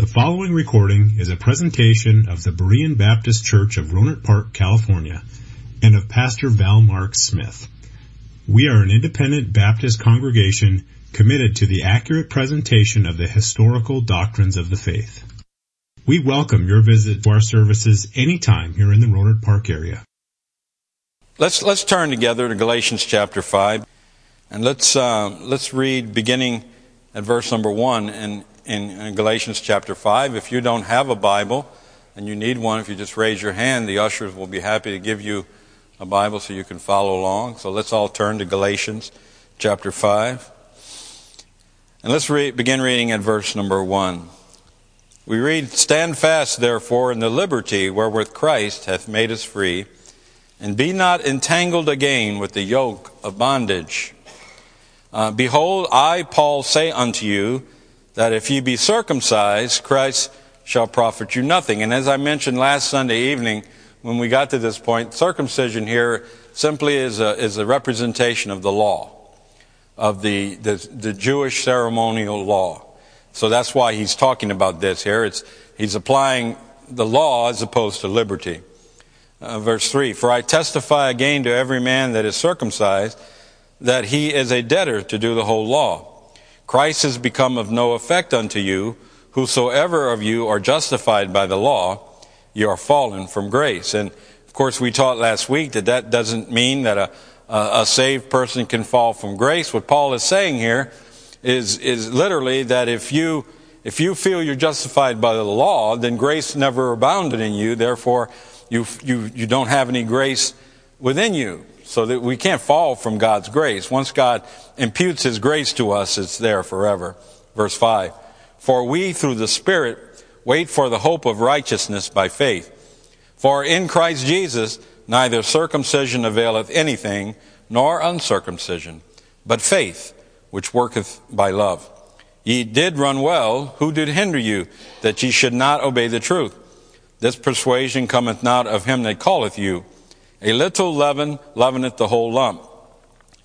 The following recording is a presentation of the Berean Baptist Church of Rohnert Park, California, and of Pastor Val Mark Smith. We are an independent Baptist congregation committed to the accurate presentation of the historical doctrines of the faith. We welcome your visit to our services anytime here in the Rohnert Park area. Let's let's turn together to Galatians chapter five, and let's uh, let's read beginning at verse number one in, in, Galatians chapter five. If you don't have a Bible and you need one, if you just raise your hand, the ushers will be happy to give you a Bible so you can follow along. So let's all turn to Galatians chapter five, and let's re- begin reading at verse number one. We read, Stand fast, therefore, in the liberty wherewith Christ hath made us free, and be not entangled again with the yoke of bondage. Uh, Behold, I, Paul, say unto you, that if ye be circumcised, Christ shall profit you nothing. And as I mentioned last Sunday evening, when we got to this point, circumcision here simply is a, is a representation of the law, of the, the, the Jewish ceremonial law. So that's why he's talking about this here. It's, he's applying the law as opposed to liberty. Uh, verse 3 For I testify again to every man that is circumcised that he is a debtor to do the whole law. Christ has become of no effect unto you. Whosoever of you are justified by the law, you are fallen from grace. And of course, we taught last week that that doesn't mean that a, a, a saved person can fall from grace. What Paul is saying here is, is literally that if you, if you feel you're justified by the law, then grace never abounded in you. Therefore, you, you, you don't have any grace within you. So that we can't fall from God's grace. Once God imputes His grace to us, it's there forever. Verse 5. For we through the Spirit wait for the hope of righteousness by faith. For in Christ Jesus neither circumcision availeth anything, nor uncircumcision, but faith which worketh by love. Ye did run well. Who did hinder you that ye should not obey the truth? This persuasion cometh not of him that calleth you. A little leaven leaveneth the whole lump.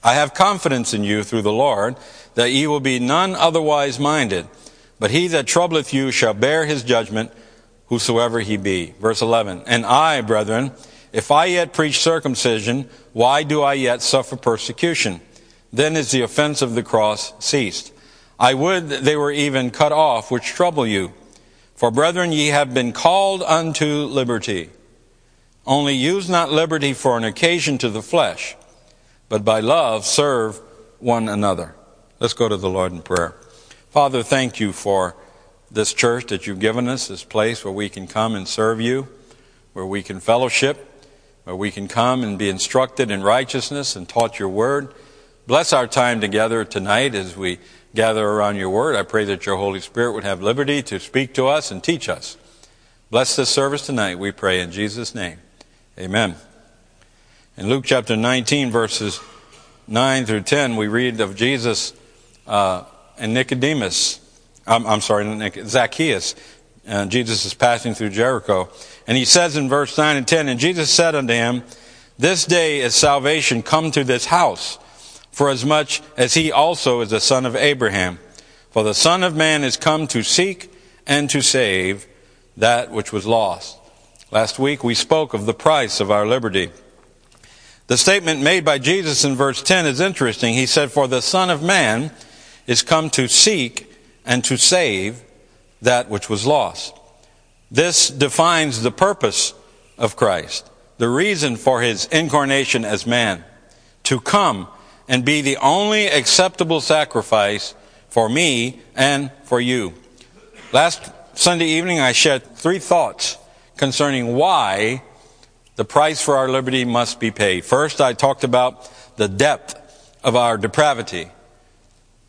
I have confidence in you through the Lord that ye will be none otherwise minded. But he that troubleth you shall bear his judgment, whosoever he be. Verse 11. And I, brethren, if I yet preach circumcision, why do I yet suffer persecution? Then is the offense of the cross ceased. I would they were even cut off, which trouble you. For brethren, ye have been called unto liberty. Only use not liberty for an occasion to the flesh, but by love serve one another. Let's go to the Lord in prayer. Father, thank you for this church that you've given us, this place where we can come and serve you, where we can fellowship, where we can come and be instructed in righteousness and taught your word. Bless our time together tonight as we gather around your word. I pray that your Holy Spirit would have liberty to speak to us and teach us. Bless this service tonight, we pray in Jesus' name. Amen. In Luke chapter 19, verses 9 through 10, we read of Jesus uh, and Nicodemus. I'm, I'm sorry, Zacchaeus. Uh, Jesus is passing through Jericho. And he says in verse 9 and 10, And Jesus said unto him, This day is salvation come to this house for as much as he also is the son of Abraham. For the Son of Man is come to seek and to save that which was lost. Last week we spoke of the price of our liberty. The statement made by Jesus in verse 10 is interesting. He said, For the Son of Man is come to seek and to save that which was lost. This defines the purpose of Christ, the reason for his incarnation as man, to come and be the only acceptable sacrifice for me and for you. Last Sunday evening, I shared three thoughts concerning why the price for our liberty must be paid. First, I talked about the depth of our depravity.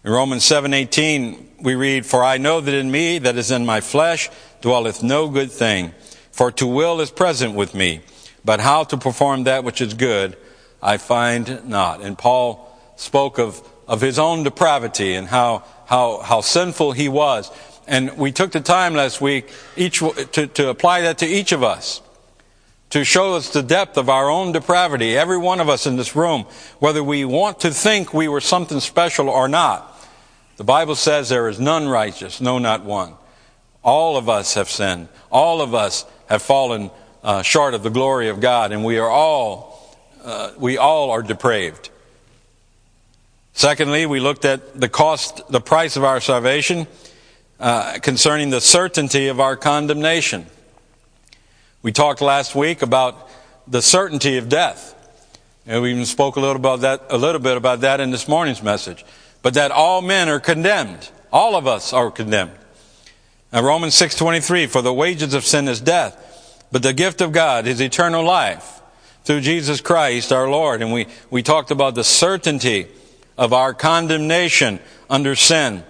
In Romans 7:18, we read, "For I know that in me that is in my flesh dwelleth no good thing, for to will is present with me, but how to perform that which is good I find not." And Paul spoke of, of his own depravity and how, how, how sinful he was. And we took the time last week each, to, to apply that to each of us, to show us the depth of our own depravity, every one of us in this room, whether we want to think we were something special or not. The Bible says there is none righteous, no, not one. All of us have sinned. All of us have fallen uh, short of the glory of God, and we are all, uh, we all are depraved. Secondly, we looked at the cost, the price of our salvation, uh, concerning the certainty of our condemnation. We talked last week about the certainty of death. And we even spoke a little about that, a little bit about that in this morning's message. But that all men are condemned. All of us are condemned. Now Romans 6:23, for the wages of sin is death, but the gift of God is eternal life through Jesus Christ our Lord. And we, we talked about the certainty of our condemnation under sin.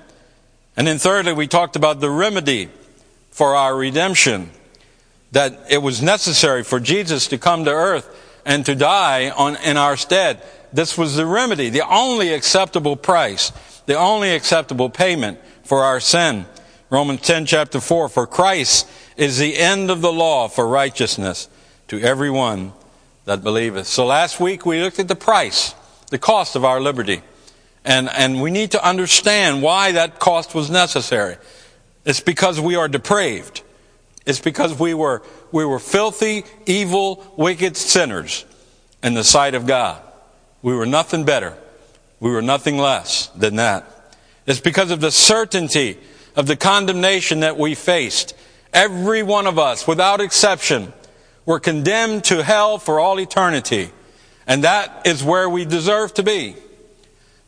And then thirdly, we talked about the remedy for our redemption. That it was necessary for Jesus to come to earth and to die on, in our stead. This was the remedy, the only acceptable price, the only acceptable payment for our sin. Romans 10 chapter 4, for Christ is the end of the law for righteousness to everyone that believeth. So last week we looked at the price, the cost of our liberty. And, and we need to understand why that cost was necessary. It's because we are depraved. It's because we were, we were filthy, evil, wicked sinners in the sight of God. We were nothing better. We were nothing less than that. It's because of the certainty of the condemnation that we faced. Every one of us, without exception, were condemned to hell for all eternity. And that is where we deserve to be.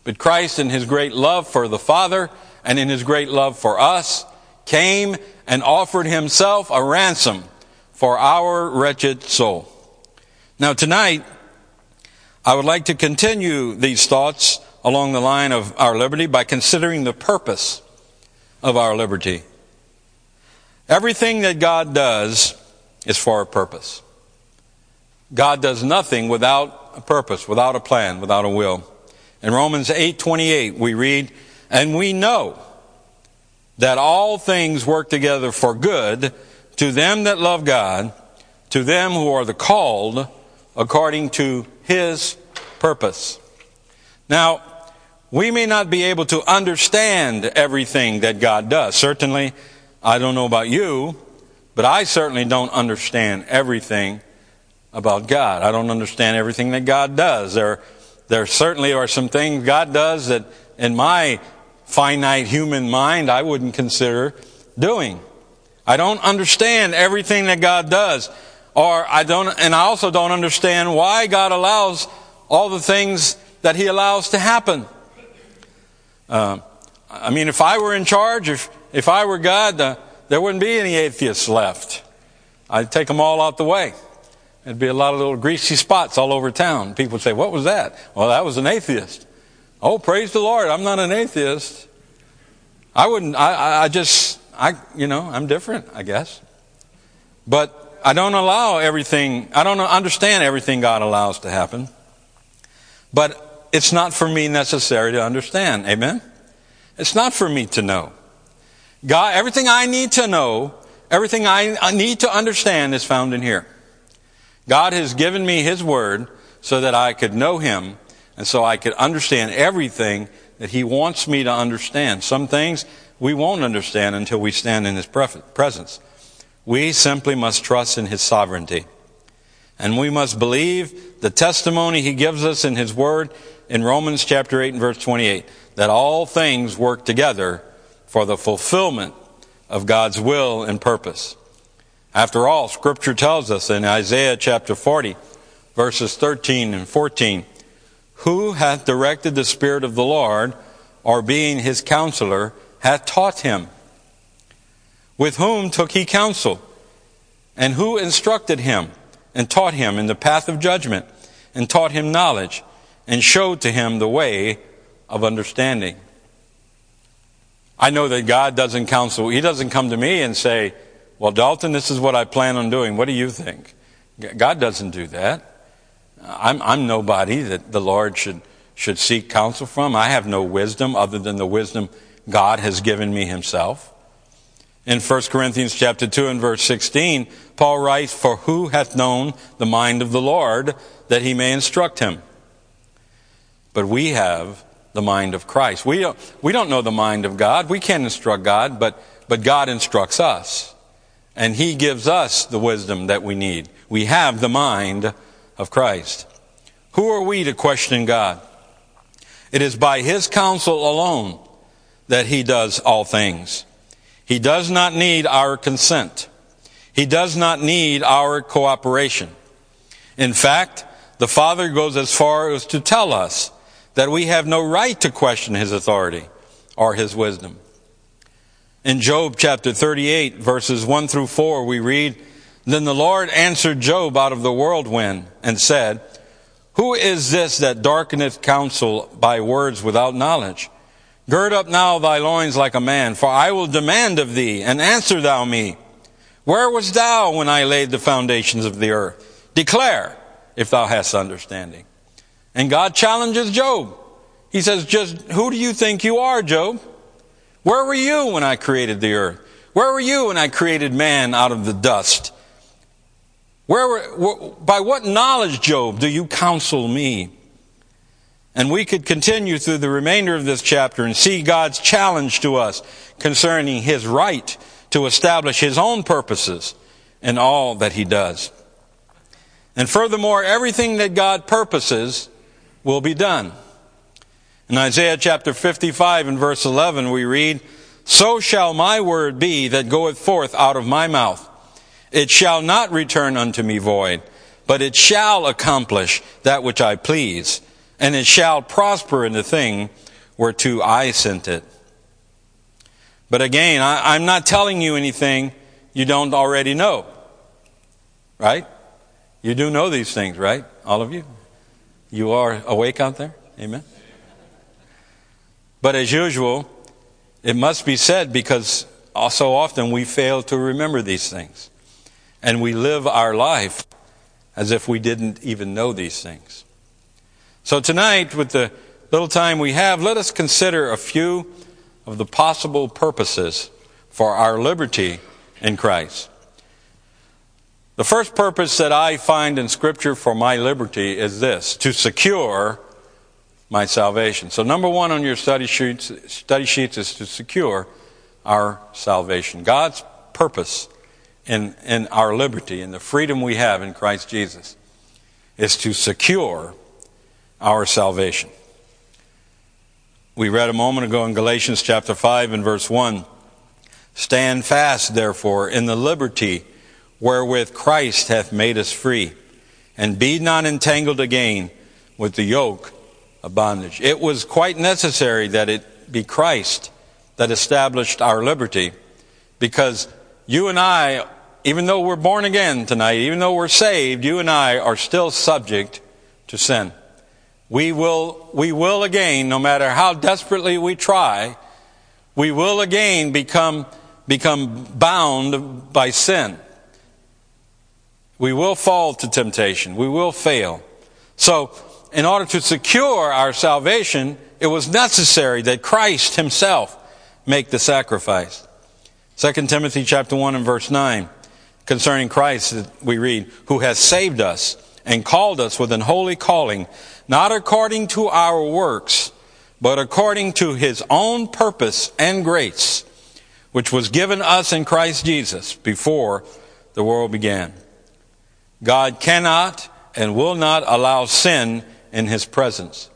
But Christ, in his great love for the Father and in his great love for us, came and offered himself a ransom for our wretched soul. Now, tonight, I would like to continue these thoughts along the line of our liberty by considering the purpose of our liberty. Everything that God does is for a purpose. God does nothing without a purpose, without a plan, without a will. In Romans 8:28 we read, "And we know that all things work together for good to them that love God, to them who are the called according to his purpose." Now, we may not be able to understand everything that God does. Certainly, I don't know about you, but I certainly don't understand everything about God. I don't understand everything that God does. There there certainly are some things God does that in my finite human mind I wouldn't consider doing. I don't understand everything that God does. Or I don't, and I also don't understand why God allows all the things that He allows to happen. Uh, I mean, if I were in charge, if, if I were God, uh, there wouldn't be any atheists left. I'd take them all out the way. There'd be a lot of little greasy spots all over town. People would say, What was that? Well, that was an atheist. Oh, praise the Lord, I'm not an atheist. I wouldn't, I, I just, I, you know, I'm different, I guess. But I don't allow everything, I don't understand everything God allows to happen. But it's not for me necessary to understand. Amen? It's not for me to know. God, everything I need to know, everything I need to understand is found in here. God has given me His Word so that I could know Him and so I could understand everything that He wants me to understand. Some things we won't understand until we stand in His presence. We simply must trust in His sovereignty. And we must believe the testimony He gives us in His Word in Romans chapter 8 and verse 28 that all things work together for the fulfillment of God's will and purpose. After all, Scripture tells us in Isaiah chapter 40, verses 13 and 14, Who hath directed the Spirit of the Lord, or being his counselor, hath taught him? With whom took he counsel? And who instructed him, and taught him in the path of judgment, and taught him knowledge, and showed to him the way of understanding? I know that God doesn't counsel. He doesn't come to me and say, well, Dalton, this is what I plan on doing. What do you think? God doesn't do that. I'm, I'm nobody that the Lord should, should seek counsel from. I have no wisdom other than the wisdom God has given me himself. In 1 Corinthians chapter 2 and verse 16, Paul writes, For who hath known the mind of the Lord that he may instruct him? But we have the mind of Christ. We don't, we don't know the mind of God. We can't instruct God, but but God instructs us. And He gives us the wisdom that we need. We have the mind of Christ. Who are we to question God? It is by His counsel alone that He does all things. He does not need our consent. He does not need our cooperation. In fact, the Father goes as far as to tell us that we have no right to question His authority or His wisdom. In Job chapter 38, verses 1 through 4, we read, Then the Lord answered Job out of the whirlwind and said, Who is this that darkeneth counsel by words without knowledge? Gird up now thy loins like a man, for I will demand of thee, and answer thou me. Where was thou when I laid the foundations of the earth? Declare, if thou hast understanding. And God challenges Job. He says, Just who do you think you are, Job? Where were you when I created the earth? Where were you when I created man out of the dust? Where were, by what knowledge, Job, do you counsel me? And we could continue through the remainder of this chapter and see God's challenge to us concerning his right to establish his own purposes in all that he does. And furthermore, everything that God purposes will be done. In Isaiah chapter 55 and verse 11, we read, So shall my word be that goeth forth out of my mouth. It shall not return unto me void, but it shall accomplish that which I please, and it shall prosper in the thing whereto I sent it. But again, I, am not telling you anything you don't already know. Right? You do know these things, right? All of you? You are awake out there? Amen? But as usual, it must be said because so often we fail to remember these things. And we live our life as if we didn't even know these things. So tonight, with the little time we have, let us consider a few of the possible purposes for our liberty in Christ. The first purpose that I find in Scripture for my liberty is this to secure my salvation. So, number one on your study sheets, study sheets is to secure our salvation. God's purpose in, in our liberty and the freedom we have in Christ Jesus is to secure our salvation. We read a moment ago in Galatians chapter 5 and verse 1 Stand fast, therefore, in the liberty wherewith Christ hath made us free, and be not entangled again with the yoke of bondage. It was quite necessary that it be Christ that established our liberty because you and I, even though we're born again tonight, even though we're saved, you and I are still subject to sin. We will, we will again, no matter how desperately we try, we will again become, become bound by sin. We will fall to temptation. We will fail. So, in order to secure our salvation, it was necessary that Christ himself make the sacrifice. 2 Timothy chapter 1 and verse 9 concerning Christ we read, who has saved us and called us with an holy calling, not according to our works, but according to his own purpose and grace, which was given us in Christ Jesus before the world began. God cannot and will not allow sin in his presence.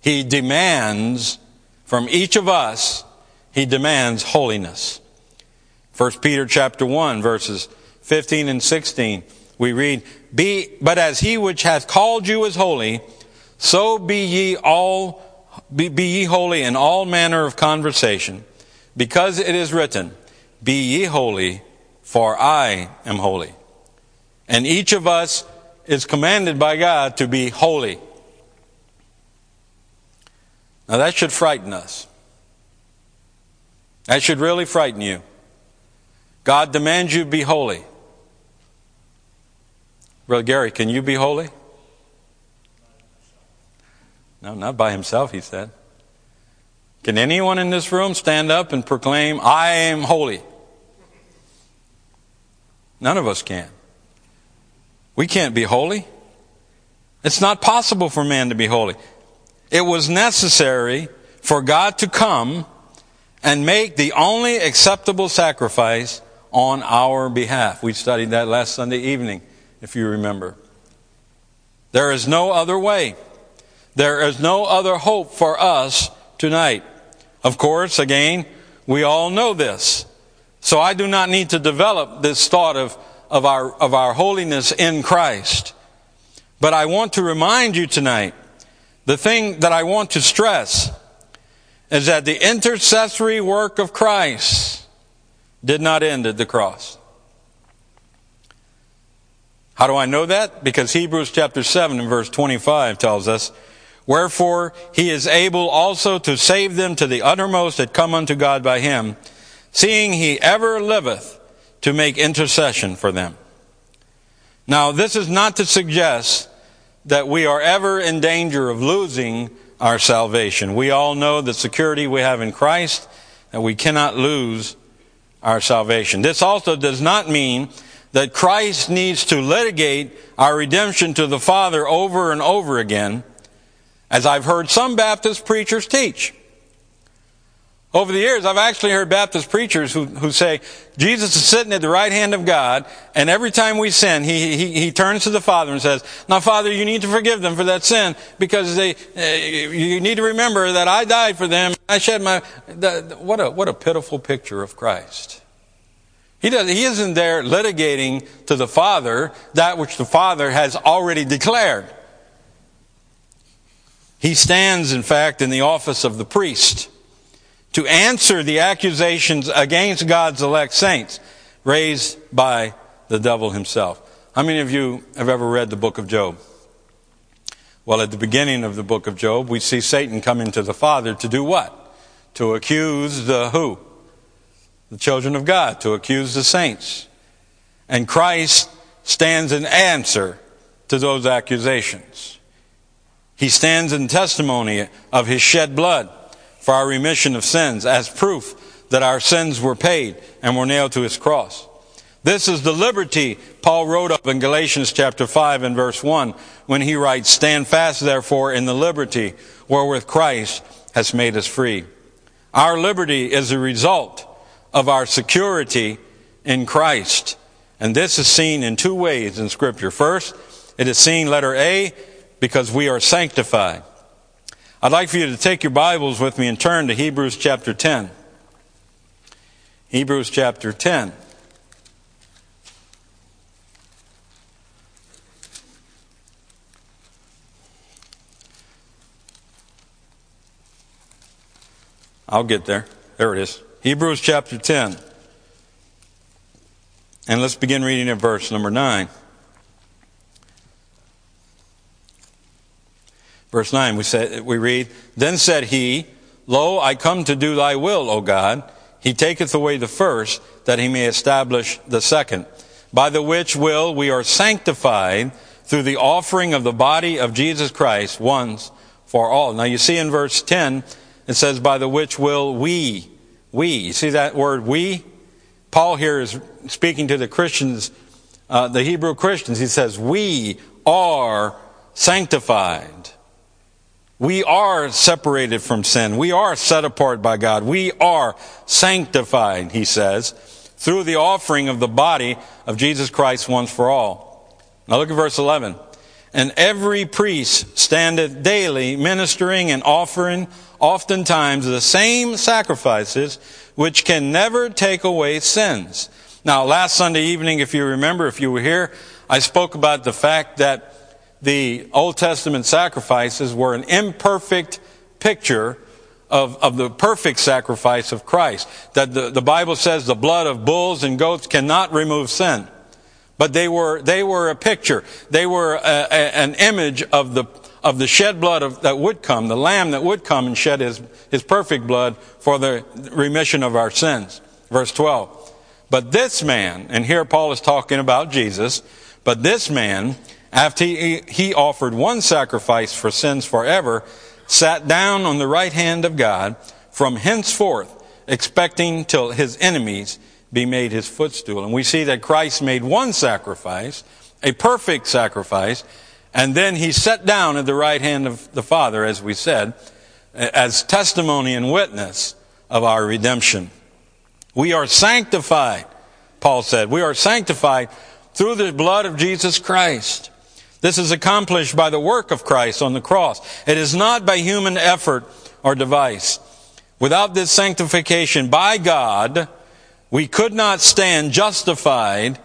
He demands from each of us, he demands holiness. 1 Peter chapter 1 verses 15 and 16 we read, be, but as he which hath called you is holy, so be ye all, be, be ye holy in all manner of conversation, because it is written, be ye holy, for I am holy. And each of us is commanded by God to be holy. Now that should frighten us. That should really frighten you. God demands you be holy. Brother Gary, can you be holy? No, not by himself, he said. Can anyone in this room stand up and proclaim, I am holy? None of us can. We can't be holy. It's not possible for man to be holy. It was necessary for God to come and make the only acceptable sacrifice on our behalf. We studied that last Sunday evening, if you remember. There is no other way. There is no other hope for us tonight. Of course, again, we all know this. So I do not need to develop this thought of, of, our, of our holiness in Christ. But I want to remind you tonight, the thing that I want to stress is that the intercessory work of Christ did not end at the cross. How do I know that? Because Hebrews chapter 7 and verse 25 tells us, Wherefore he is able also to save them to the uttermost that come unto God by him, seeing he ever liveth to make intercession for them. Now, this is not to suggest that we are ever in danger of losing our salvation. We all know the security we have in Christ, and we cannot lose our salvation. This also does not mean that Christ needs to litigate our redemption to the Father over and over again, as I've heard some Baptist preachers teach. Over the years, I've actually heard Baptist preachers who, who say, Jesus is sitting at the right hand of God, and every time we sin, he, he, he turns to the Father and says, Now, Father, you need to forgive them for that sin, because they, uh, you need to remember that I died for them. I shed my, the, what a, what a pitiful picture of Christ. He, does, he isn't there litigating to the Father that which the Father has already declared. He stands, in fact, in the office of the priest to answer the accusations against God's elect saints raised by the devil himself. How many of you have ever read the book of Job? Well, at the beginning of the book of Job, we see Satan come into the Father to do what? To accuse the who? The children of God, to accuse the saints. And Christ stands in answer to those accusations. He stands in testimony of his shed blood for our remission of sins as proof that our sins were paid and were nailed to his cross. This is the liberty Paul wrote of in Galatians chapter 5 and verse 1 when he writes, Stand fast therefore in the liberty wherewith Christ has made us free. Our liberty is a result of our security in Christ. And this is seen in two ways in Scripture. First, it is seen, letter A, because we are sanctified. I'd like for you to take your Bibles with me and turn to Hebrews chapter 10. Hebrews chapter 10. I'll get there. There it is. Hebrews chapter 10. And let's begin reading at verse number 9. Verse 9, we, we read, Then said he, Lo, I come to do thy will, O God. He taketh away the first, that he may establish the second. By the which will we are sanctified through the offering of the body of Jesus Christ once for all. Now you see in verse 10, it says, By the which will we, we. You see that word we? Paul here is speaking to the Christians, uh, the Hebrew Christians. He says, We are sanctified. We are separated from sin. We are set apart by God. We are sanctified, he says, through the offering of the body of Jesus Christ once for all. Now look at verse 11. And every priest standeth daily ministering and offering oftentimes the same sacrifices which can never take away sins. Now last Sunday evening, if you remember, if you were here, I spoke about the fact that the Old Testament sacrifices were an imperfect picture of, of the perfect sacrifice of Christ. That the, the Bible says the blood of bulls and goats cannot remove sin. But they were, they were a picture. They were a, a, an image of the, of the shed blood of, that would come, the lamb that would come and shed his, his perfect blood for the remission of our sins. Verse 12. But this man, and here Paul is talking about Jesus, but this man after he offered one sacrifice for sins forever, sat down on the right hand of God from henceforth, expecting till his enemies be made his footstool. And we see that Christ made one sacrifice, a perfect sacrifice, and then he sat down at the right hand of the Father, as we said, as testimony and witness of our redemption. We are sanctified, Paul said. We are sanctified through the blood of Jesus Christ. This is accomplished by the work of Christ on the cross. It is not by human effort or device. Without this sanctification by God, we could not stand justified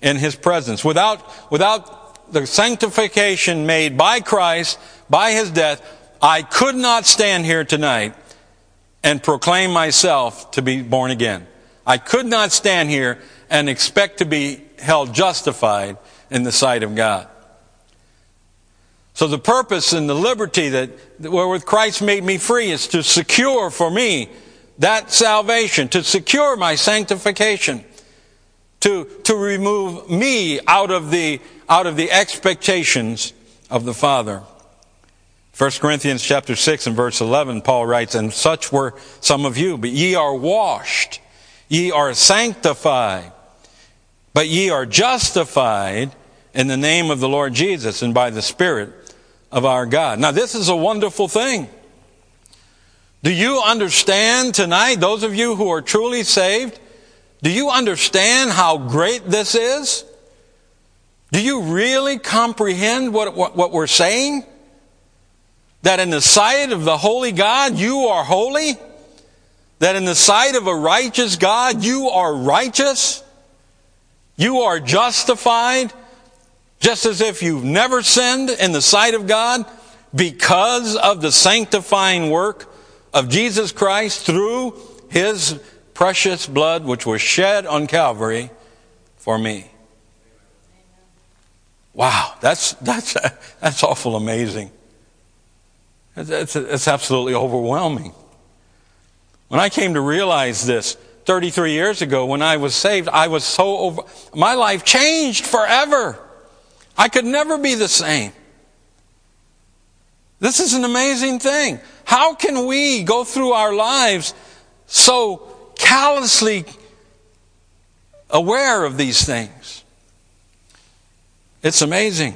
in His presence. Without, without the sanctification made by Christ, by His death, I could not stand here tonight and proclaim myself to be born again. I could not stand here and expect to be held justified in the sight of God. So the purpose and the liberty that wherewith Christ made me free is to secure for me that salvation, to secure my sanctification, to, to remove me out of the, out of the expectations of the Father. 1 Corinthians chapter 6 and verse 11, Paul writes, And such were some of you, but ye are washed, ye are sanctified, but ye are justified in the name of the Lord Jesus and by the Spirit of our God. Now this is a wonderful thing. Do you understand tonight, those of you who are truly saved, do you understand how great this is? Do you really comprehend what, what, what we're saying? That in the sight of the holy God, you are holy? That in the sight of a righteous God, you are righteous? You are justified? Just as if you've never sinned in the sight of God because of the sanctifying work of Jesus Christ through his precious blood which was shed on Calvary for me. Wow, that's, that's, that's awful amazing. It's, it's absolutely overwhelming. When I came to realize this 33 years ago when I was saved, I was so over, my life changed forever. I could never be the same. This is an amazing thing. How can we go through our lives so callously aware of these things? It's amazing.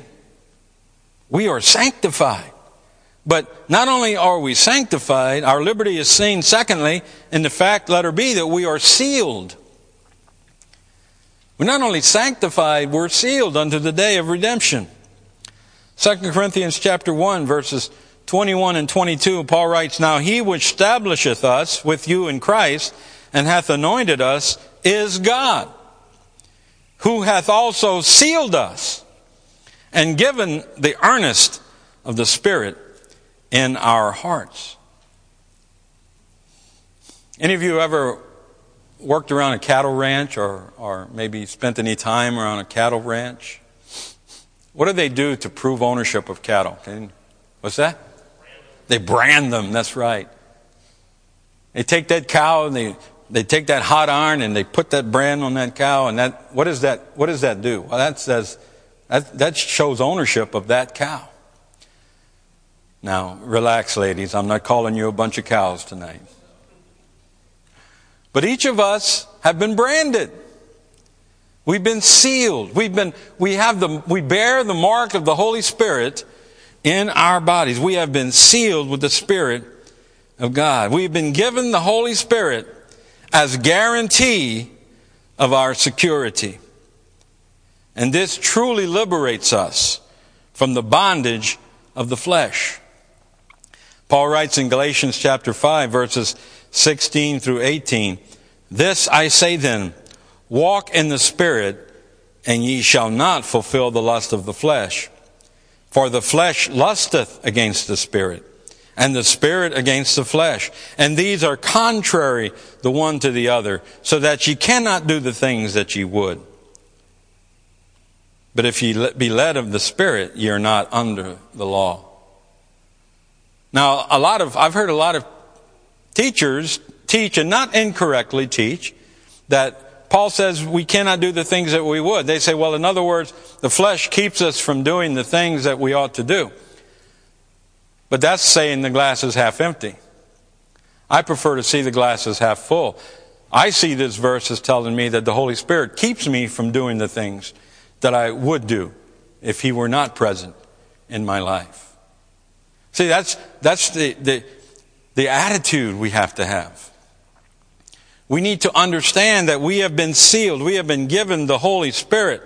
We are sanctified. But not only are we sanctified, our liberty is seen, secondly, in the fact, letter B, that we are sealed. We're not only sanctified, we're sealed unto the day of redemption. 2 Corinthians chapter 1 verses 21 and 22, Paul writes, Now he which establisheth us with you in Christ and hath anointed us is God, who hath also sealed us and given the earnest of the Spirit in our hearts. Any of you ever worked around a cattle ranch or, or maybe spent any time around a cattle ranch? What do they do to prove ownership of cattle? What's that? They brand them, that's right. They take that cow and they, they take that hot iron and they put that brand on that cow and that, what does that, what does that do? Well, that says, that, that shows ownership of that cow. Now, relax, ladies. I'm not calling you a bunch of cows tonight. But each of us have been branded. We've been sealed. We've been, we have the, we bear the mark of the Holy Spirit in our bodies. We have been sealed with the Spirit of God. We've been given the Holy Spirit as guarantee of our security. And this truly liberates us from the bondage of the flesh. Paul writes in Galatians chapter 5 verses 16 through 18, This I say then, walk in the Spirit, and ye shall not fulfill the lust of the flesh. For the flesh lusteth against the Spirit, and the Spirit against the flesh. And these are contrary the one to the other, so that ye cannot do the things that ye would. But if ye be led of the Spirit, ye are not under the law. Now, a lot of, I've heard a lot of teachers teach, and not incorrectly teach, that Paul says we cannot do the things that we would. They say, well, in other words, the flesh keeps us from doing the things that we ought to do. But that's saying the glass is half empty. I prefer to see the glass as half full. I see this verse as telling me that the Holy Spirit keeps me from doing the things that I would do if He were not present in my life. See, that's, that's the, the, the attitude we have to have. We need to understand that we have been sealed. We have been given the Holy Spirit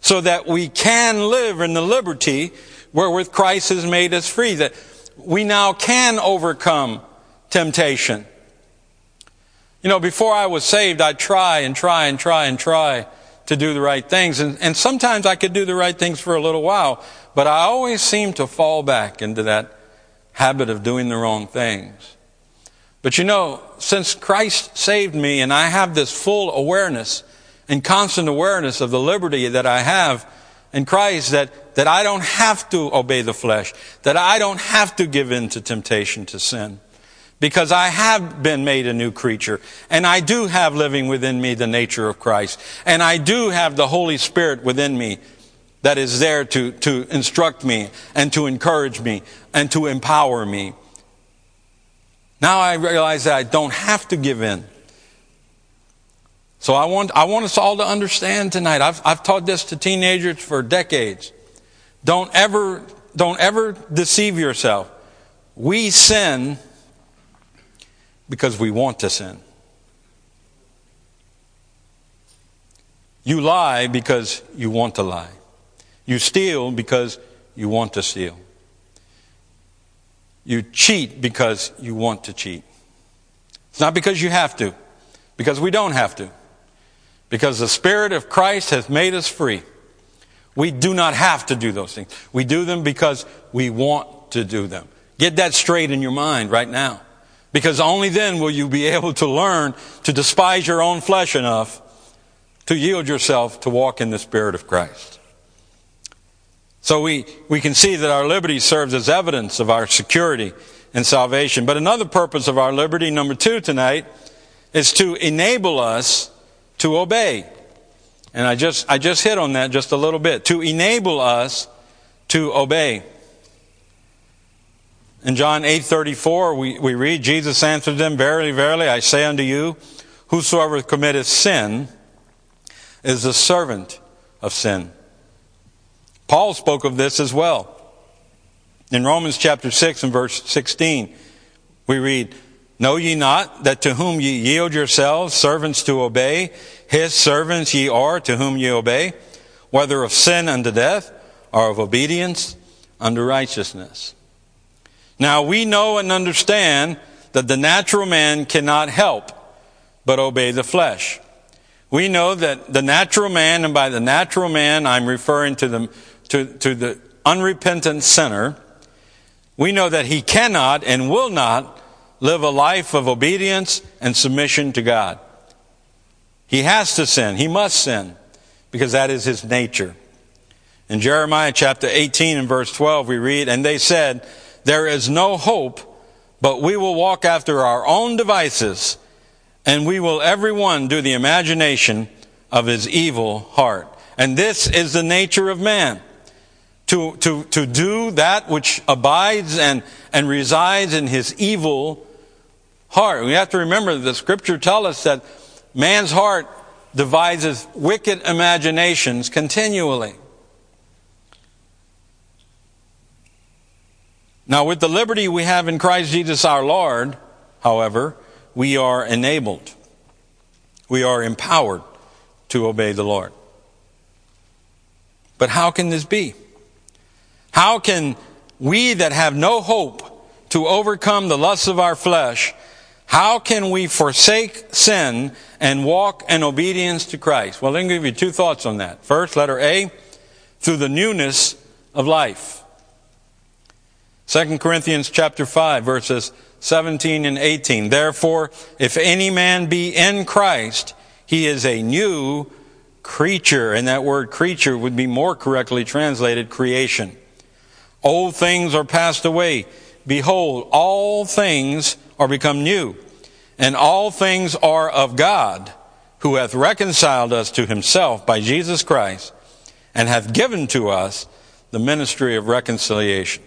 so that we can live in the liberty wherewith Christ has made us free. That we now can overcome temptation. You know, before I was saved, I'd try and try and try and try to do the right things. And, and sometimes I could do the right things for a little while, but I always seemed to fall back into that habit of doing the wrong things. But you know, since Christ saved me and I have this full awareness and constant awareness of the liberty that I have in Christ, that, that I don't have to obey the flesh, that I don't have to give in to temptation to sin. Because I have been made a new creature, and I do have living within me the nature of Christ, and I do have the Holy Spirit within me that is there to, to instruct me, and to encourage me, and to empower me. Now I realize that I don't have to give in. So I want, I want us all to understand tonight. I've, I've taught this to teenagers for decades. Don't ever, don't ever deceive yourself. We sin because we want to sin. You lie because you want to lie. You steal because you want to steal. You cheat because you want to cheat. It's not because you have to, because we don't have to. Because the Spirit of Christ has made us free. We do not have to do those things. We do them because we want to do them. Get that straight in your mind right now. Because only then will you be able to learn to despise your own flesh enough to yield yourself to walk in the Spirit of Christ. So we, we can see that our liberty serves as evidence of our security and salvation. But another purpose of our liberty, number two tonight, is to enable us to obey. And I just, I just hit on that just a little bit. To enable us to obey. In John 8:34 we, we read, Jesus answered them, Verily, verily, I say unto you, whosoever committeth sin is the servant of sin. Paul spoke of this as well. In Romans chapter 6 and verse 16, we read, Know ye not that to whom ye yield yourselves servants to obey, his servants ye are to whom ye obey, whether of sin unto death or of obedience unto righteousness. Now we know and understand that the natural man cannot help but obey the flesh. We know that the natural man, and by the natural man I'm referring to the to, to the unrepentant sinner, we know that he cannot and will not live a life of obedience and submission to God. He has to sin. He must sin because that is his nature. In Jeremiah chapter 18 and verse 12, we read, And they said, There is no hope, but we will walk after our own devices, and we will every one do the imagination of his evil heart. And this is the nature of man to, to, to do that which abides and, and resides in his evil heart. We have to remember the scripture tells us that man's heart devises wicked imaginations continually. Now, with the liberty we have in Christ Jesus our Lord, however, we are enabled. We are empowered to obey the Lord. But how can this be? How can we that have no hope to overcome the lusts of our flesh, how can we forsake sin and walk in obedience to Christ? Well, let me give you two thoughts on that. First, letter A, through the newness of life. 2 Corinthians chapter 5 verses 17 and 18. Therefore, if any man be in Christ, he is a new creature. And that word creature would be more correctly translated creation. Old things are passed away. Behold, all things are become new. And all things are of God, who hath reconciled us to himself by Jesus Christ, and hath given to us the ministry of reconciliation.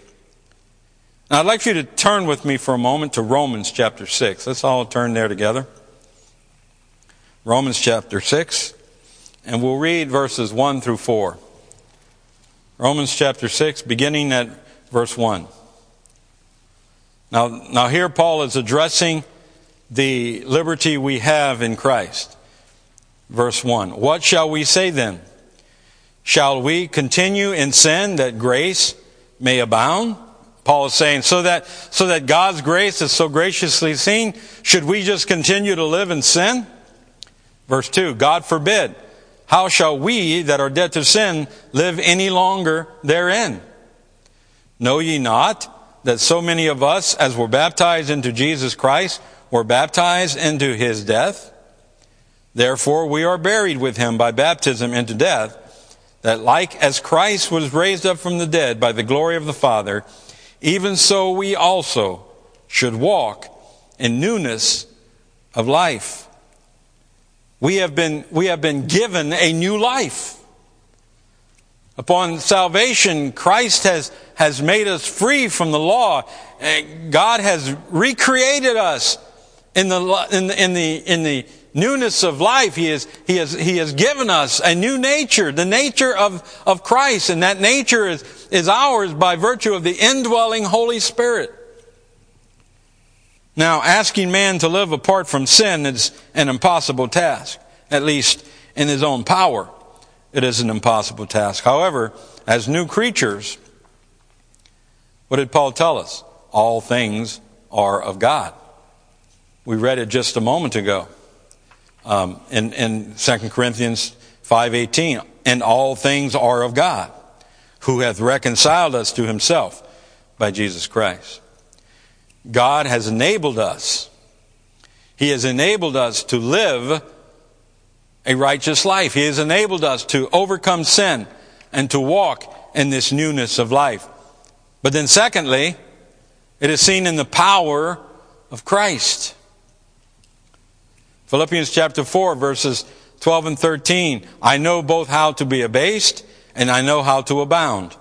Now, I'd like you to turn with me for a moment to Romans chapter 6. Let's all turn there together. Romans chapter 6, and we'll read verses 1 through 4. Romans chapter 6, beginning at verse 1. Now, now here Paul is addressing the liberty we have in Christ. Verse 1 What shall we say then? Shall we continue in sin that grace may abound? Paul is saying, so that, so that God's grace is so graciously seen, should we just continue to live in sin? Verse 2 God forbid. How shall we that are dead to sin live any longer therein? Know ye not that so many of us, as were baptized into Jesus Christ, were baptized into his death? Therefore we are buried with him by baptism into death, that like as Christ was raised up from the dead by the glory of the Father, even so we also should walk in newness of life. We have been, we have been given a new life. Upon salvation, Christ has, has made us free from the law. Eh, God has recreated us in the, in the, in the, in the newness of life. He has, he, has, he has given us a new nature, the nature of, of Christ, and that nature is, is ours by virtue of the indwelling Holy Spirit. Now, asking man to live apart from sin is an impossible task, at least in his own power. It is an impossible task. However, as new creatures, what did Paul tell us? All things are of God. We read it just a moment ago um, in, in 2 Corinthians 5.18. And all things are of God, who hath reconciled us to himself by Jesus Christ. God has enabled us. He has enabled us to live a righteous life. He has enabled us to overcome sin and to walk in this newness of life. But then secondly, it is seen in the power of Christ. Philippians chapter 4 verses 12 and 13. I know both how to be abased and I know how to abound.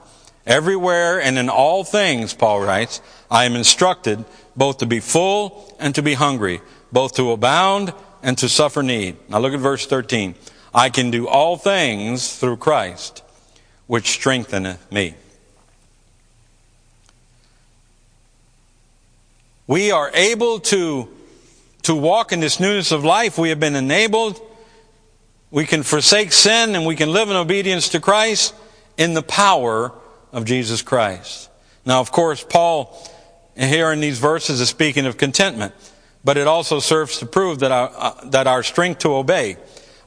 Everywhere and in all things, Paul writes, I am instructed both to be full and to be hungry, both to abound and to suffer need. Now look at verse 13. I can do all things through Christ, which strengtheneth me. We are able to, to walk in this newness of life. We have been enabled. We can forsake sin and we can live in obedience to Christ in the power of Jesus Christ. Now, of course, Paul here in these verses is speaking of contentment, but it also serves to prove that our, uh, that our strength to obey,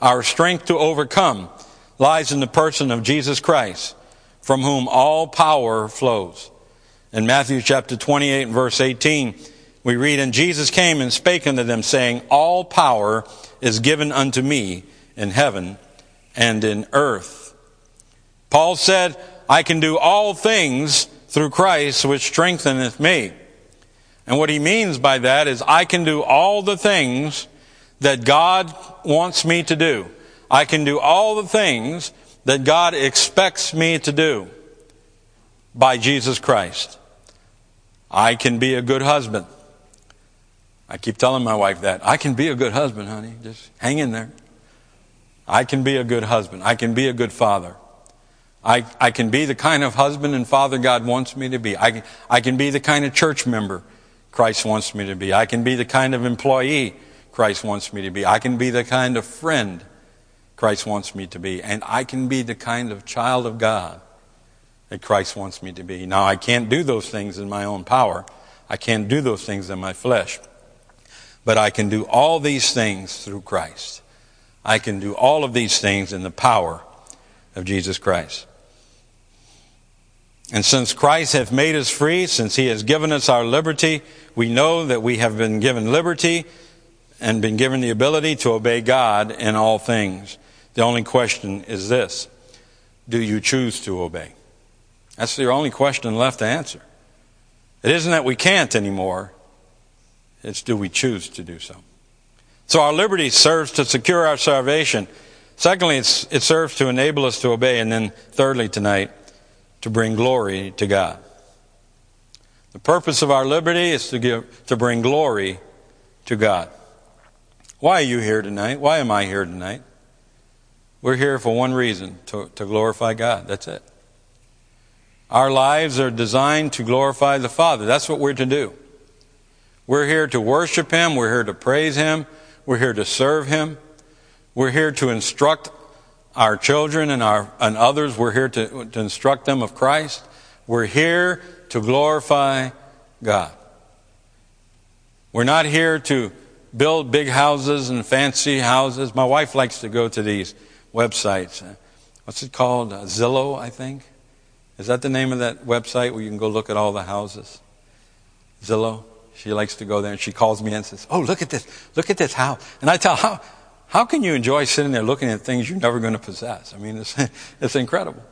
our strength to overcome, lies in the person of Jesus Christ, from whom all power flows. In Matthew chapter 28 verse 18, we read, And Jesus came and spake unto them, saying, All power is given unto me in heaven and in earth. Paul said, I can do all things through Christ which strengtheneth me. And what he means by that is I can do all the things that God wants me to do. I can do all the things that God expects me to do by Jesus Christ. I can be a good husband. I keep telling my wife that. I can be a good husband, honey. Just hang in there. I can be a good husband. I can be a good father. I, I can be the kind of husband and father God wants me to be. I I can be the kind of church member Christ wants me to be. I can be the kind of employee Christ wants me to be. I can be the kind of friend Christ wants me to be. And I can be the kind of child of God that Christ wants me to be. Now, I can't do those things in my own power. I can't do those things in my flesh. But I can do all these things through Christ. I can do all of these things in the power of Jesus Christ. And since Christ hath made us free, since he has given us our liberty, we know that we have been given liberty and been given the ability to obey God in all things. The only question is this Do you choose to obey? That's the only question left to answer. It isn't that we can't anymore, it's do we choose to do so? So our liberty serves to secure our salvation. Secondly, it serves to enable us to obey. And then thirdly, tonight, to bring glory to God. The purpose of our liberty is to give, to bring glory to God. Why are you here tonight? Why am I here tonight? We're here for one reason, to, to glorify God. That's it. Our lives are designed to glorify the Father. That's what we're to do. We're here to worship Him. We're here to praise Him. We're here to serve Him. We're here to instruct our children and, our, and others. We're here to, to instruct them of Christ. We're here to glorify God. We're not here to build big houses and fancy houses. My wife likes to go to these websites. What's it called? Uh, Zillow, I think. Is that the name of that website where you can go look at all the houses? Zillow. She likes to go there and she calls me and says, Oh, look at this. Look at this house. And I tell her, how, can you enjoy sitting there looking at things you're never going to possess? I mean, it's, it's incredible.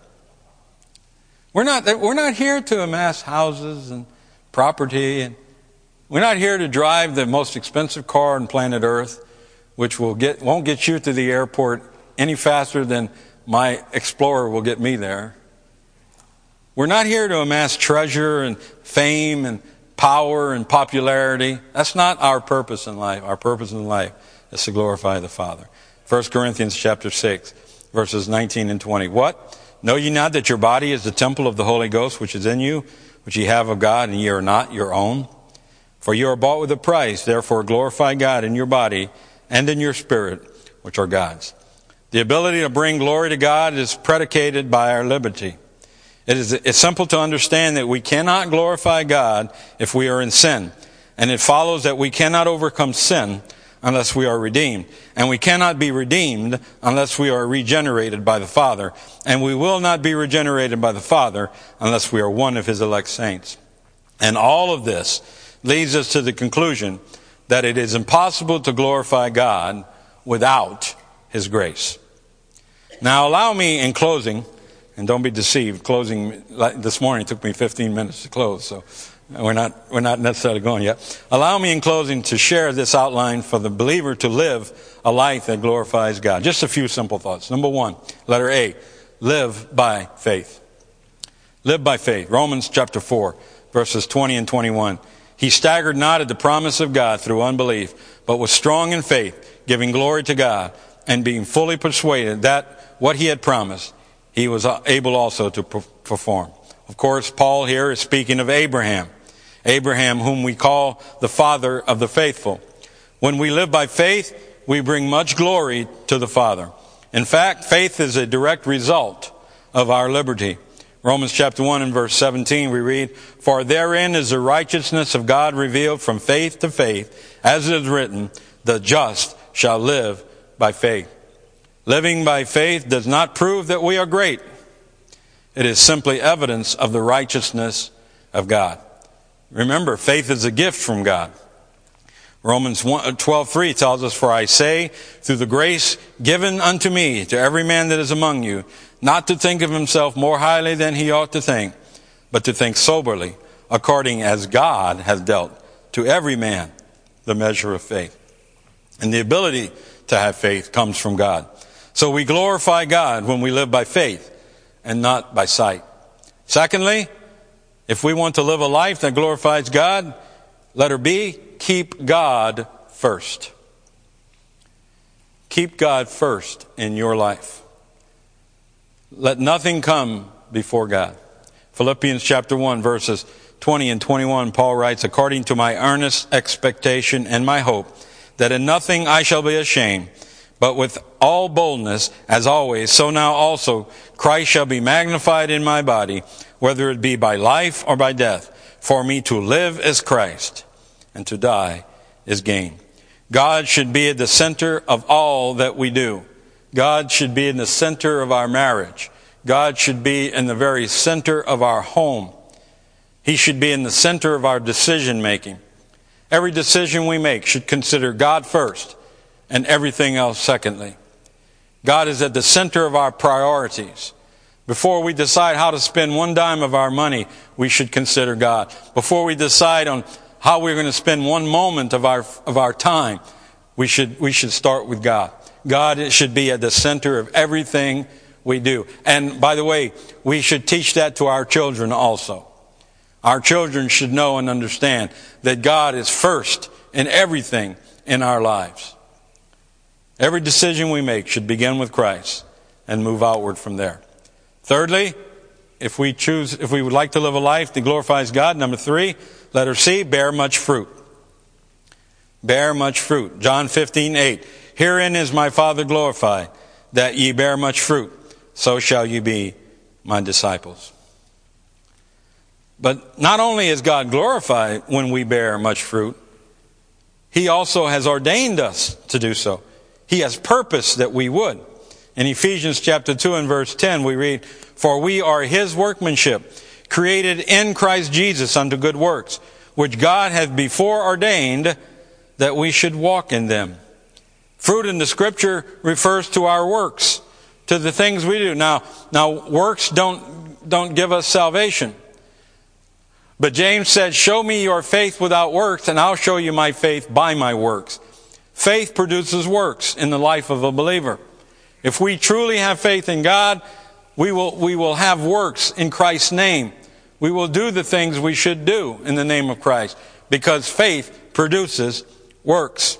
We're not, we're not here to amass houses and property and we're not here to drive the most expensive car on planet Earth, which will get, won't get you to the airport any faster than my Explorer will get me there. We're not here to amass treasure and fame and power and popularity. That's not our purpose in life. Our purpose in life is to glorify the Father. 1 Corinthians chapter 6, verses 19 and 20. What? Know ye not that your body is the temple of the Holy Ghost which is in you, which ye have of God, and ye are not your own? For you are bought with a price, therefore glorify God in your body and in your spirit, which are God's. The ability to bring glory to God is predicated by our liberty. It is, it's simple to understand that we cannot glorify God if we are in sin. And it follows that we cannot overcome sin unless we are redeemed. And we cannot be redeemed unless we are regenerated by the Father. And we will not be regenerated by the Father unless we are one of His elect saints. And all of this leads us to the conclusion that it is impossible to glorify God without His grace. Now, allow me in closing, and don't be deceived, closing this morning took me 15 minutes to close, so we're not, we're not necessarily going yet. Allow me in closing to share this outline for the believer to live a life that glorifies God. Just a few simple thoughts. Number one, letter A, live by faith. Live by faith. Romans chapter 4, verses 20 and 21. He staggered not at the promise of God through unbelief, but was strong in faith, giving glory to God, and being fully persuaded that what he had promised, he was able also to perform. Of course, Paul here is speaking of Abraham. Abraham, whom we call the father of the faithful. When we live by faith, we bring much glory to the Father. In fact, faith is a direct result of our liberty. Romans chapter 1 and verse 17 we read, For therein is the righteousness of God revealed from faith to faith, as it is written, the just shall live by faith. Living by faith does not prove that we are great. It is simply evidence of the righteousness of God. Remember, faith is a gift from God. Romans 12:3 uh, tells us, "For I say, through the grace given unto me, to every man that is among you, not to think of himself more highly than he ought to think, but to think soberly, according as God has dealt to every man the measure of faith." And the ability to have faith comes from God. So we glorify God when we live by faith and not by sight. Secondly, if we want to live a life that glorifies God, let letter B, keep God first. Keep God first in your life. Let nothing come before God. Philippians chapter 1 verses 20 and 21, Paul writes, according to my earnest expectation and my hope, that in nothing I shall be ashamed, but with all boldness, as always, so now also Christ shall be magnified in my body, whether it be by life or by death. For me to live is Christ, and to die is gain. God should be at the center of all that we do. God should be in the center of our marriage. God should be in the very center of our home. He should be in the center of our decision making. Every decision we make should consider God first and everything else secondly. God is at the center of our priorities. Before we decide how to spend one dime of our money, we should consider God. Before we decide on how we're going to spend one moment of our, of our time, we should, we should start with God. God should be at the center of everything we do. And by the way, we should teach that to our children also. Our children should know and understand that God is first in everything in our lives. Every decision we make should begin with Christ and move outward from there. Thirdly, if we choose, if we would like to live a life that glorifies God, number three, letter C, bear much fruit. bear much fruit. John 15, 8. Herein is my Father glorified, that ye bear much fruit. So shall ye be my disciples. But not only is God glorified when we bear much fruit, He also has ordained us to do so. He has purpose that we would. In Ephesians chapter 2 and verse 10, we read, For we are His workmanship, created in Christ Jesus unto good works, which God hath before ordained that we should walk in them. Fruit in the scripture refers to our works, to the things we do. Now, now works don't, don't give us salvation. But James said, Show me your faith without works, and I'll show you my faith by my works. Faith produces works in the life of a believer. If we truly have faith in God, we will, we will have works in Christ's name. We will do the things we should do in the name of Christ because faith produces works.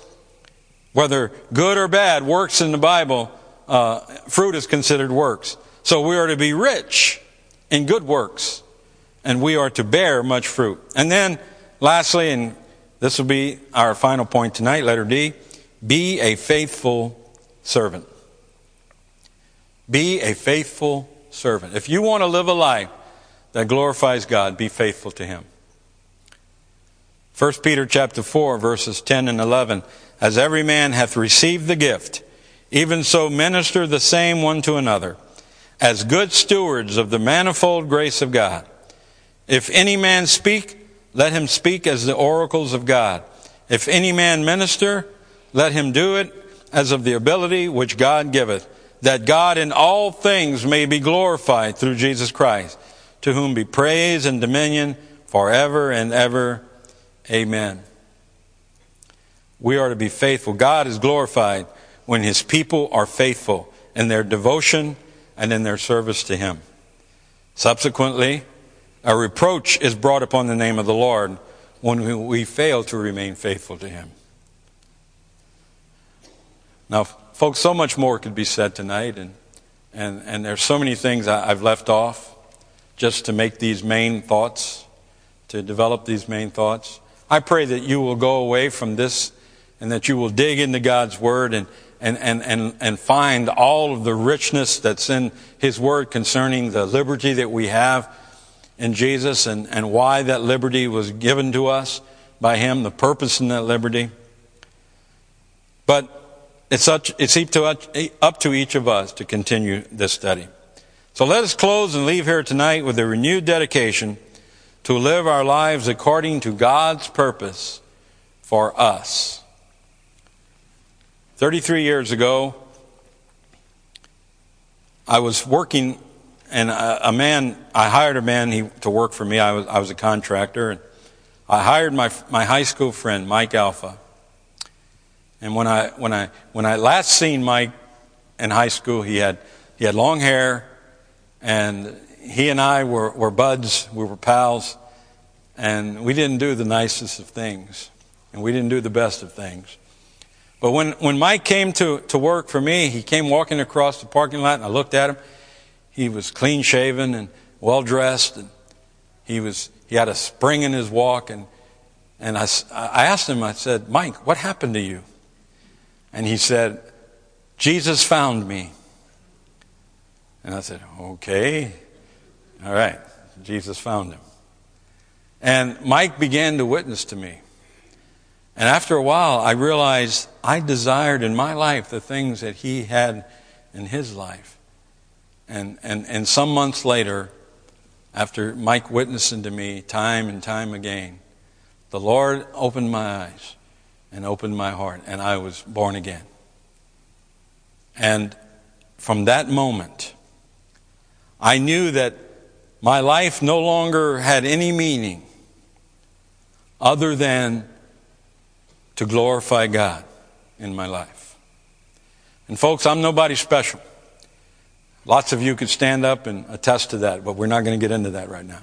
Whether good or bad, works in the Bible, uh, fruit is considered works. So we are to be rich in good works and we are to bear much fruit. And then, lastly, and this will be our final point tonight, letter D, be a faithful servant. Be a faithful servant. If you want to live a life that glorifies God, be faithful to Him. 1 Peter chapter 4 verses 10 and 11 as every man hath received the gift even so minister the same one to another as good stewards of the manifold grace of God if any man speak, let him speak as the oracles of God. If any man minister, let him do it as of the ability which God giveth, that God in all things may be glorified through Jesus Christ, to whom be praise and dominion forever and ever. Amen. We are to be faithful. God is glorified when his people are faithful in their devotion and in their service to him. Subsequently, a reproach is brought upon the name of the Lord when we fail to remain faithful to Him. Now, folks, so much more could be said tonight, and, and, and there's so many things I've left off just to make these main thoughts, to develop these main thoughts. I pray that you will go away from this and that you will dig into God's Word and, and, and, and, and find all of the richness that's in His Word concerning the liberty that we have in Jesus and, and why that liberty was given to us by Him, the purpose in that liberty. But it's, such, it's up to each of us to continue this study. So let us close and leave here tonight with a renewed dedication to live our lives according to God's purpose for us. 33 years ago, I was working and a, a, man, I hired a man he, to work for me. I was, I was a contractor. And I hired my, my high school friend, Mike Alpha. And when I, when I, when I last seen Mike in high school, he had, he had long hair and he and I were, were buds. We were pals. And we didn't do the nicest of things. And we didn't do the best of things. But when, when Mike came to, to work for me, he came walking across the parking lot and I looked at him he was clean shaven and well dressed, and he was he had a spring in his walk. And and I, I asked him, I said, Mike, what happened to you? And he said, Jesus found me. And I said, okay, all right, Jesus found him. And Mike began to witness to me. And after a while, I realized I desired in my life the things that he had in his life. And, and, and some months later, after Mike witnessing to me time and time again, the Lord opened my eyes and opened my heart, and I was born again. And from that moment, I knew that my life no longer had any meaning other than to glorify God in my life. And folks, I'm nobody special. Lots of you could stand up and attest to that, but we're not going to get into that right now.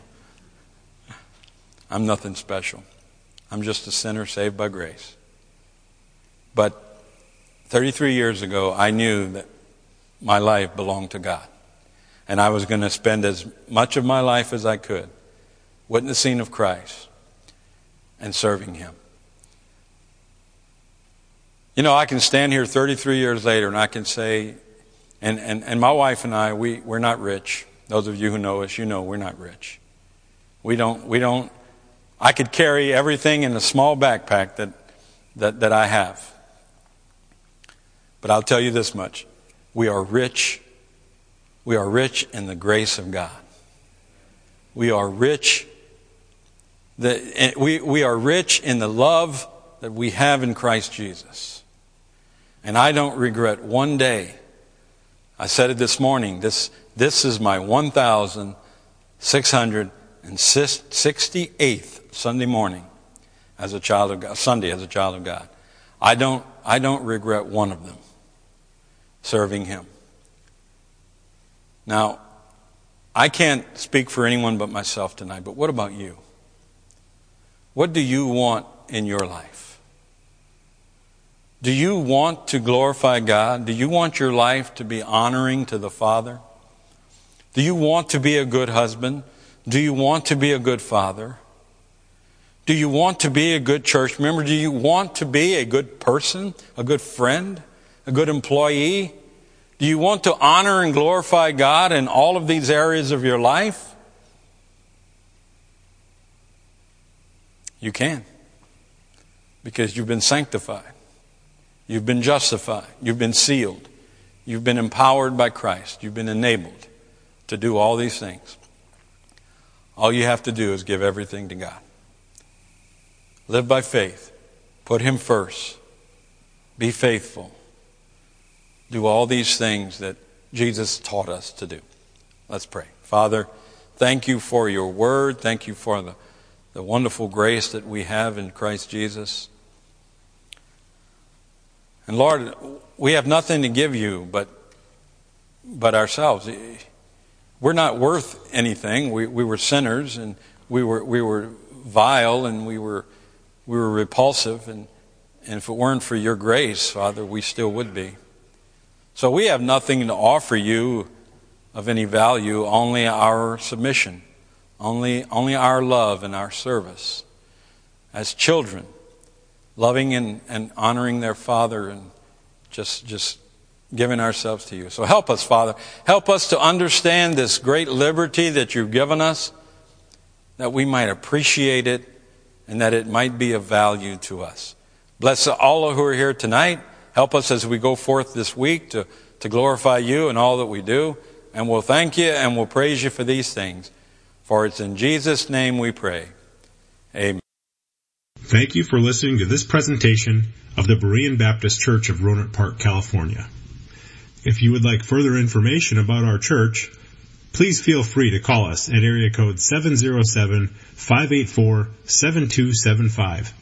I'm nothing special. I'm just a sinner saved by grace. But 33 years ago, I knew that my life belonged to God. And I was going to spend as much of my life as I could witnessing of Christ and serving Him. You know, I can stand here 33 years later and I can say, and, and, and my wife and I, we, we're not rich. Those of you who know us, you know we're not rich. We don't, we don't, I could carry everything in a small backpack that, that, that I have. But I'll tell you this much. We are rich. We are rich in the grace of God. We are rich. The, eh, we, we are rich in the love that we have in Christ Jesus. And I don't regret one day. I said it this morning. This, this is my 1,668th Sunday morning as a child of God, Sunday as a child of God. I don't, I don't regret one of them serving Him. Now, I can't speak for anyone but myself tonight, but what about you? What do you want in your life? Do you want to glorify God? Do you want your life to be honoring to the Father? Do you want to be a good husband? Do you want to be a good father? Do you want to be a good church member? Do you want to be a good person, a good friend, a good employee? Do you want to honor and glorify God in all of these areas of your life? You can. Because you've been sanctified. You've been justified. You've been sealed. You've been empowered by Christ. You've been enabled to do all these things. All you have to do is give everything to God. Live by faith. Put Him first. Be faithful. Do all these things that Jesus taught us to do. Let's pray. Father, thank you for your word. Thank you for the, the wonderful grace that we have in Christ Jesus. And Lord, we have nothing to give you but, but ourselves. We're not worth anything. We, we were sinners and we were, we were vile and we were, we were repulsive. And, and if it weren't for your grace, Father, we still would be. So we have nothing to offer you of any value, only our submission, only, only our love and our service. As children, loving and, and honoring their father and just, just giving ourselves to you. So help us, Father. Help us to understand this great liberty that you've given us, that we might appreciate it, and that it might be of value to us. Bless all who are here tonight. Help us as we go forth this week to, to glorify you in all that we do. And we'll thank you and we'll praise you for these things. For it's in Jesus' name we pray. Amen. Thank you for listening to this presentation of the Berean Baptist Church of Rohnert Park, California. If you would like further information about our church, please feel free to call us at area code 707-584-7275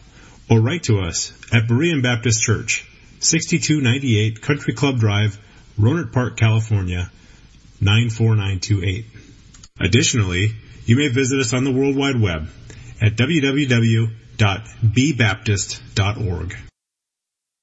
or write to us at Berean Baptist Church, 6298 Country Club Drive, Rohnert Park, California, 94928. Additionally, you may visit us on the World Wide Web at www.bbaptist.org.